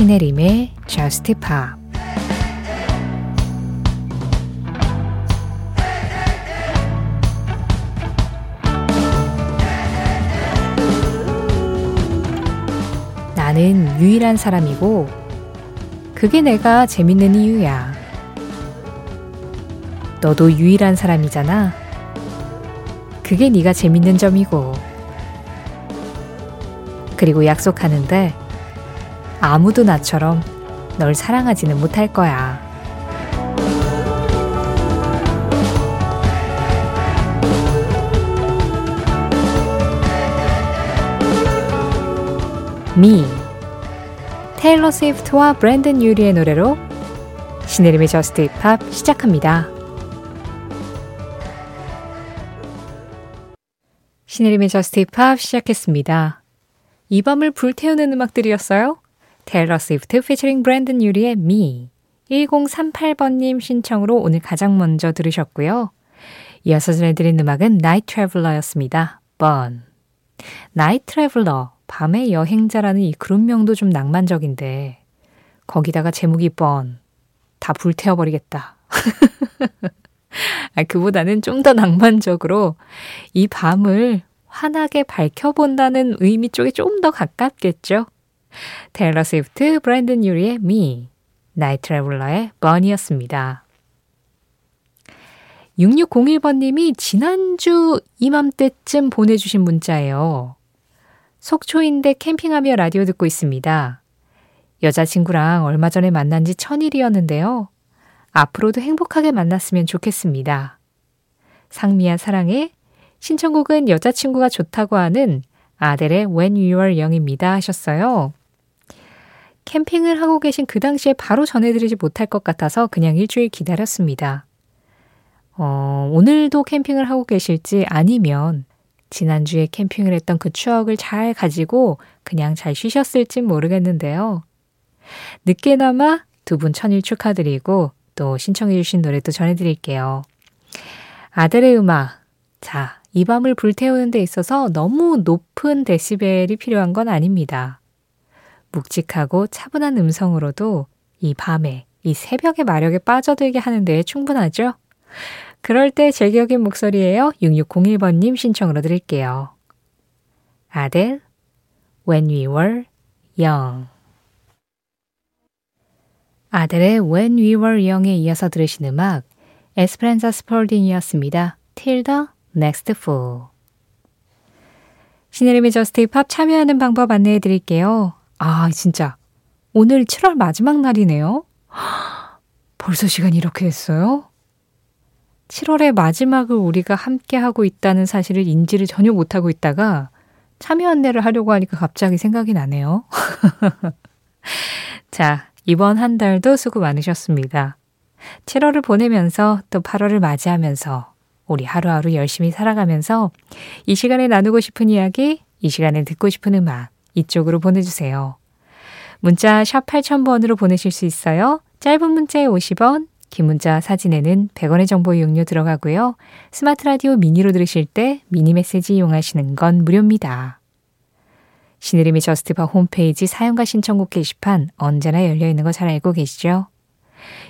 신혜림의 Just Pop 나는 유일한 사람이고 그게 내가 재밌는 이유야. 너도 유일한 사람이잖아. 그게 네가 재밌는 점이고. 그리고 약속하는데 아무도 나처럼 널 사랑하지는 못할 거야. ME 테일러 스위프트와 브랜든 유리의 노래로 신혜림의 Just Pop 시작합니다. 신혜림의 Just Pop 시작했습니다. 이 밤을 불태우는 음악들이었어요. 테일러 스위프트 피처링 브랜든 유리의 ME 1038번님 신청으로 오늘 가장 먼저 들으셨고요. 이어서 전해드린 음악은 Night Traveler였습니다. Burn Night Traveler 밤의 여행자라는 이 그룹명도 좀 낭만적인데 거기다가 제목이 Burn. 다 불태워버리겠다. 아, 그보다는 좀 더 낭만적으로 이 밤을 환하게 밝혀본다는 의미 쪽에 좀 더 가깝겠죠. 테일러 스위프트, 브랜든 유리의 ME, Night Traveler의 Burn이었습니다. 6601번님이 지난주 이맘때쯤 보내주신 문자예요. 속초인데 캠핑하며 라디오 듣고 있습니다. 여자친구랑 얼마 전에 만난 지 천일이었는데요. 앞으로도 행복하게 만났으면 좋겠습니다. 상미야 사랑해. 신청곡은 여자친구가 좋다고 하는 아델의 When You Are Young입니다 하셨어요. 캠핑을 하고 계신 그 당시에 바로 전해드리지 못할 것 같아서 그냥 일주일 기다렸습니다. 어, 오늘도 캠핑을 하고 계실지 아니면 지난주에 캠핑을 했던 그 추억을 잘 가지고 그냥 잘 쉬셨을진 모르겠는데요. 늦게나마 두 분 천일 축하드리고 또 신청해주신 노래도 전해드릴게요. 아들의 음악. 자, 이 밤을 불태우는 데 있어서 너무 높은 데시벨이 필요한 건 아닙니다. 묵직하고 차분한 음성으로도 이 밤에, 이 새벽의 마력에 빠져들게 하는 데 충분하죠? 그럴 때 제격인 목소리예요. 6601번님 신청으로 드릴게요. 아델, When We Were Young. 아델의 When We Were Young에 이어서 들으신 음악, 에스프란자 스폴딩이었습니다. The Next Fool. 신혜림의 저스트 힙합 참여하는 방법 안내해 드릴게요. 아, 진짜. 오늘 7월 마지막 날이네요. 벌써 시간이 이렇게 됐어요? 7월의 마지막을 우리가 함께 하고 있다는 사실을 인지를 전혀 못하고 있다가 참여 안내를 하려고 하니까 갑자기 생각이 나네요. 자, 이번 한 달도 수고 많으셨습니다. 7월을 보내면서 또 8월을 맞이하면서 우리 하루하루 열심히 살아가면서 이 시간에 나누고 싶은 이야기, 이 시간에 듣고 싶은 음악 이쪽으로 보내주세요. 문자 샵 8000번으로 보내실 수 있어요. 짧은 문자에 50원, 긴 문자 사진에는 100원의 정보 이용료 들어가고요. 스마트 라디오 미니로 들으실 때 미니 메시지 이용하시는 건 무료입니다. 신혜림의 Just Pop 홈페이지 사연과 신청곡 게시판 언제나 열려 있는 거 잘 알고 계시죠?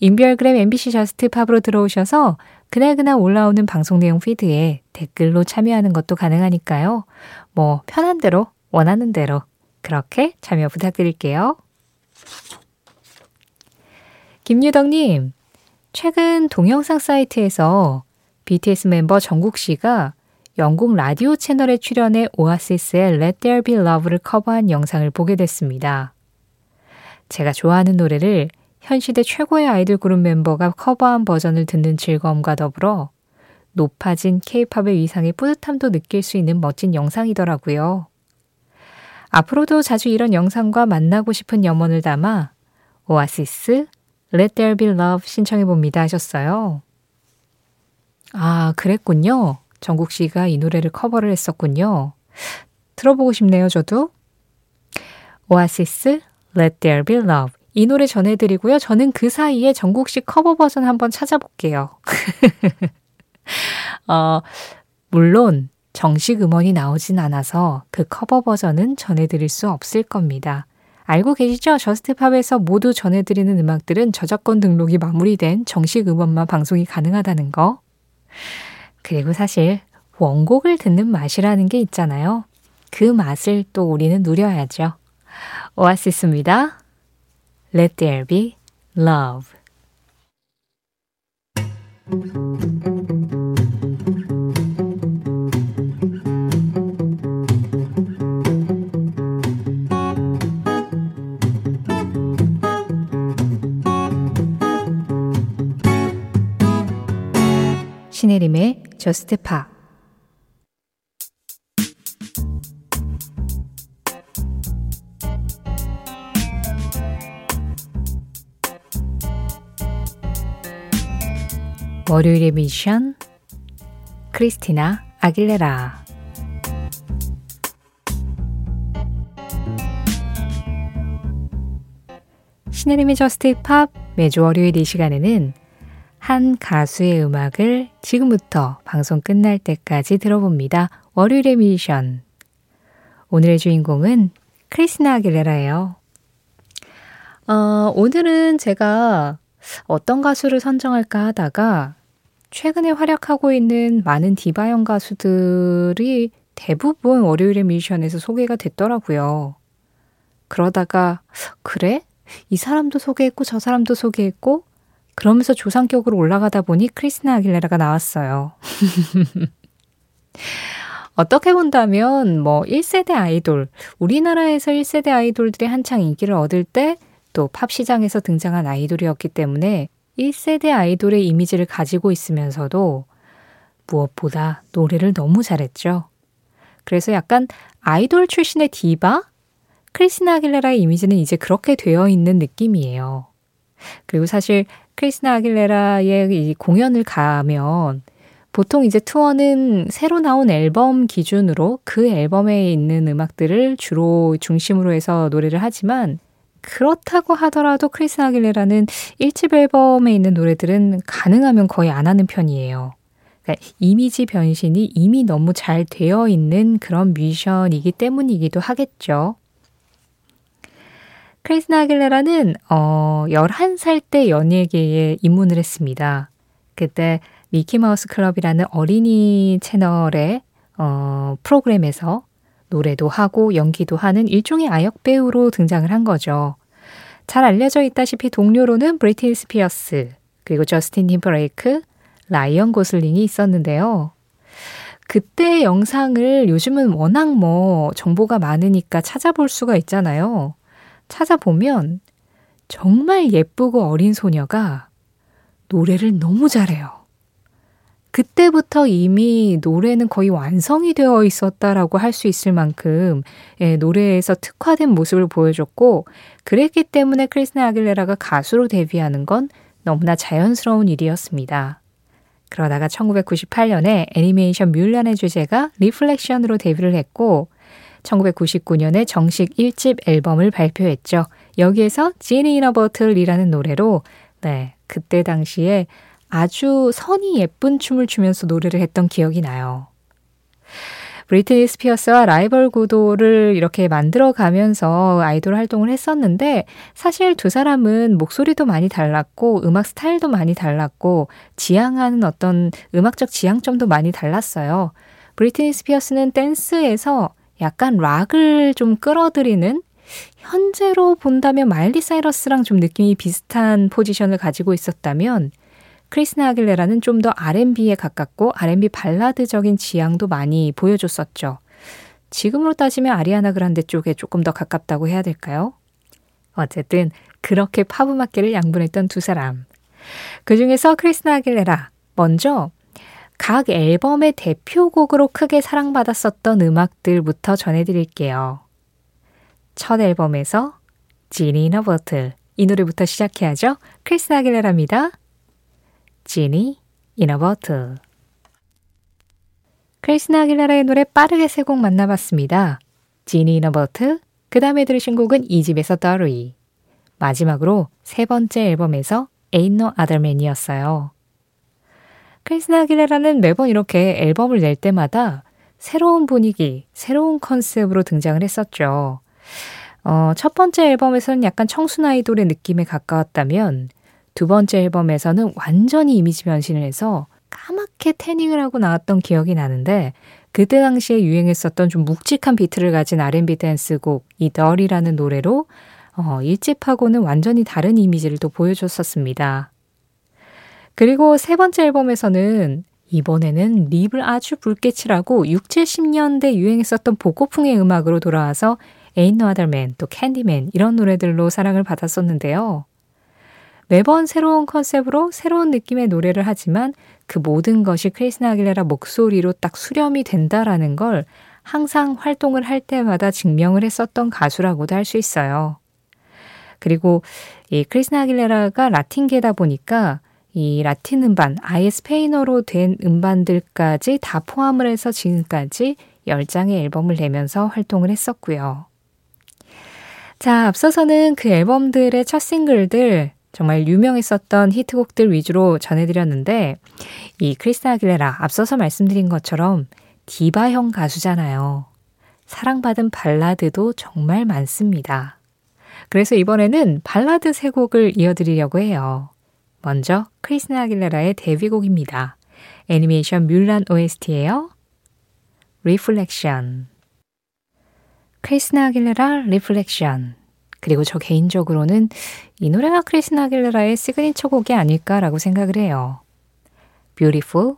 인별그램 MBC Just Pop으로 들어오셔서 그날그날 올라오는 방송 내용 피드에 댓글로 참여하는 것도 가능하니까요. 뭐 편한 대로 원하는 대로 그렇게 참여 부탁드릴게요. 김유덕님, 최근 동영상 사이트에서 BTS 멤버 정국 씨가 영국 라디오 채널에 출연해 오아시스의 Let There Be Love를 커버한 영상을 보게 됐습니다. 제가 좋아하는 노래를 현 시대 최고의 아이돌 그룹 멤버가 커버한 버전을 듣는 즐거움과 더불어 높아진 케이팝의 위상의 뿌듯함도 느낄 수 있는 멋진 영상이더라고요. 앞으로도 자주 이런 영상과 만나고 싶은 염원을 담아 오아시스 Let There Be Love 신청해 봅니다 하셨어요. 아, 그랬군요. 정국 씨가 이 노래를 커버를 했었군요. 들어보고 싶네요, 저도. 오아시스 Let There Be Love 이 노래 전해드리고요. 저는 그 사이에 정국 씨 커버 버전 한번 찾아볼게요. 어, 물론 정식 음원이 나오진 않아서 그 커버 버전은 전해드릴 수 없을 겁니다. 알고 계시죠? Just Pop에서 모두 전해드리는 음악들은 저작권 등록이 마무리된 정식 음원만 방송이 가능하다는 거. 그리고 사실 원곡을 듣는 맛이라는 게 있잖아요. 그 맛을 또 우리는 누려야죠. 오아시스입니다. Let there be love. 신혜림의 Just Pop 월요일의 미션 크리스티나 아길레라. 신혜림의 Just Pop 매주 월요일 이 시간에는 한 가수의 음악을 지금부터 방송 끝날 때까지 들어봅니다. 월요일의 미션 오늘의 주인공은 크리스티나 아길레라예요. 어, 오늘은 제가 어떤 가수를 선정할까 하다가 최근에 활약하고 있는 많은 디바형 가수들이 대부분 월요일의 미션에서 소개가 됐더라고요. 그러다가, 그래? 이 사람도 소개했고, 저 사람도 소개했고, 그러면서 조상격으로 올라가다 보니 크리스나 아길레라가 나왔어요. 어떻게 본다면, 뭐, 1세대 아이돌, 우리나라에서 1세대 아이돌들이 한창 인기를 얻을 때, 또 팝 시장에서 등장한 아이돌이었기 때문에 1세대 아이돌의 이미지를 가지고 있으면서도 무엇보다 노래를 너무 잘했죠. 그래서 약간 아이돌 출신의 디바? 크리스티나 아길레라의 이미지는 이제 그렇게 되어 있는 느낌이에요. 그리고 사실 크리스티나 아길레라의 이 공연을 가면 보통 이제 투어는 새로 나온 앨범 기준으로 그 앨범에 있는 음악들을 주로 중심으로 해서 노래를 하지만 그렇다고 하더라도 크리스티나 아길레라는 1집 앨범에 있는 노래들은 가능하면 거의 안 하는 편이에요. 그러니까 이미지 변신이 이미 너무 잘 되어 있는 그런 뮤지션이기 때문이기도 하겠죠. 크리스티나 아길레라는 어 11살 때 연예계에 입문을 했습니다. 그때 미키마우스 클럽이라는 어린이 채널의 어 프로그램에서 노래도 하고 연기도 하는 일종의 아역 배우로 등장을 한 거죠. 잘 알려져 있다시피 동료로는 브리트니 스피어스, 그리고 저스틴 팀버레이크, 라이언 고슬링이 있었는데요. 그때 영상을 요즘은 워낙 뭐 정보가 많으니까 찾아볼 수가 있잖아요. 찾아보면 정말 예쁘고 어린 소녀가 노래를 너무 잘해요. 그때부터 이미 노래는 거의 완성이 되어 있었다라고 할 수 있을 만큼 예, 노래에서 특화된 모습을 보여줬고 그랬기 때문에 크리스티나 아길레라가 가수로 데뷔하는 건 너무나 자연스러운 일이었습니다. 그러다가 1998년에 애니메이션 뮬란의 주제가 Reflection으로 데뷔를 했고 1999년에 정식 1집 앨범을 발표했죠. 여기에서 Genie in a Bottle이라는 노래로 네, 그때 당시에 아주 선이 예쁜 춤을 추면서 노래를 했던 기억이 나요. 브리트니 스피어스와 라이벌 구도를 이렇게 만들어 가면서 아이돌 활동을 했었는데 사실 두 사람은 목소리도 많이 달랐고 음악 스타일도 많이 달랐고 지향하는 어떤 음악적 지향점도 많이 달랐어요. 브리트니 스피어스는 댄스에서 약간 락을 좀 끌어들이는 현재로 본다면 마일리 사이러스랑 좀 느낌이 비슷한 포지션을 가지고 있었다면 크리스나 아길레라는 좀 더 R&B에 가깝고 R&B 발라드적인 지향도 많이 보여줬었죠. 지금으로 따지면 아리아나 그란데 쪽에 조금 더 가깝다고 해야 될까요? 어쨌든 그렇게 팝음악계를 양분했던 두 사람. 그 중에서 크리스나 아길레라 먼저 각 앨범의 대표곡으로 크게 사랑받았었던 음악들부터 전해드릴게요. 첫 앨범에서 지니 너 버틀 이 노래부터 시작해야죠. 크리스나 아길레라입니다. 지니 이너버트 크리스나 아길라라의 노래 빠르게 세 곡 만나봤습니다. 지니 이너버트, 그 다음에 들으신 곡은 이 집에서 더리, 마지막으로 세 번째 앨범에서 Ain't No Other Man이었어요. 크리스나 아길레라는 매번 이렇게 앨범을 낼 때마다 새로운 분위기, 새로운 컨셉으로 등장을 했었죠. 어, 첫 번째 앨범에서는 약간 청순 아이돌의 느낌에 가까웠다면 두 번째 앨범에서는 완전히 이미지 변신을 해서 까맣게 태닝을 하고 나왔던 기억이 나는데 그때 당시에 유행했었던 좀 묵직한 비트를 가진 R&B 댄스곡 이 덜이라는 노래로 어, 1집하고는 완전히 다른 이미지를 또 보여줬었습니다. 그리고 세 번째 앨범에서는 이번에는 립을 아주 붉게 칠하고 6, 70년대 유행했었던 복고풍의 음악으로 돌아와서 Ain't No Other Man, 또 캔디맨 이런 노래들로 사랑을 받았었는데요. 매번 새로운 컨셉으로 새로운 느낌의 노래를 하지만 그 모든 것이 크리스나 아길레라 목소리로 딱 수렴이 된다라는 걸 항상 활동을 할 때마다 증명을 했었던 가수라고도 할 수 있어요. 그리고 이 크리스나 아길레라가 라틴계다 보니까 이 라틴 음반, 아예 스페인어로 된 음반들까지 다 포함을 해서 지금까지 10장의 앨범을 내면서 활동을 했었고요. 자, 앞서서는 그 앨범들의 첫 싱글들 정말 유명했었던 히트곡들 위주로 전해드렸는데 이 크리스티나 아길레라 앞서서 말씀드린 것처럼 디바형 가수잖아요. 사랑받은 발라드도 정말 많습니다. 그래서 이번에는 발라드 세 곡을 이어드리려고 해요. 먼저 크리스티나 아길레라의 데뷔곡입니다. 애니메이션 뮬란 OST예요. Reflection 크리스티나 아길레라 Reflection 그리고 저 개인적으로는 이 노래가 크리스티나 아길레라의 시그니처 곡이 아닐까라고 생각을 해요. Beautiful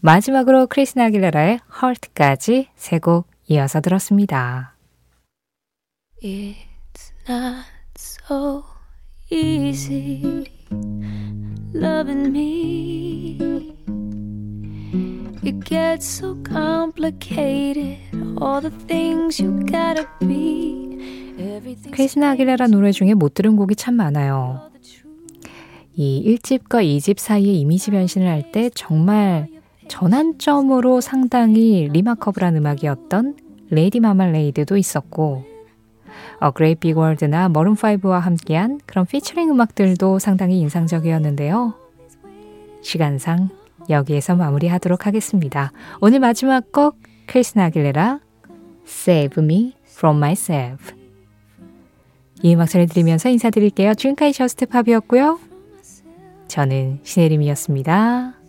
마지막으로 크리스티나 아길레라의 Hurt까지 세 곡 이어서 들었습니다. It's not so easy loving me It gets so complicated all the things you gotta be 크리스티나 아길레라 노래 중에 못 들은 곡이 참 많아요. 이 1집과 2집 사이에 이미지 변신을 할 때 정말 전환점으로 상당히 remarkable한 음악이었던 Lady Marmalade도 있었고 A Great Big World나 Maroon 5와 함께한 그런 피처링 음악들도 상당히 인상적이었는데요. 시간상 여기에서 마무리하도록 하겠습니다. 오늘 마지막 곡 크리스나 아길레라 Save Me From Myself 이 음악 전해드리면서 인사드릴게요. 지금까지 저스트팝이었고요. 저는 신혜림이었습니다.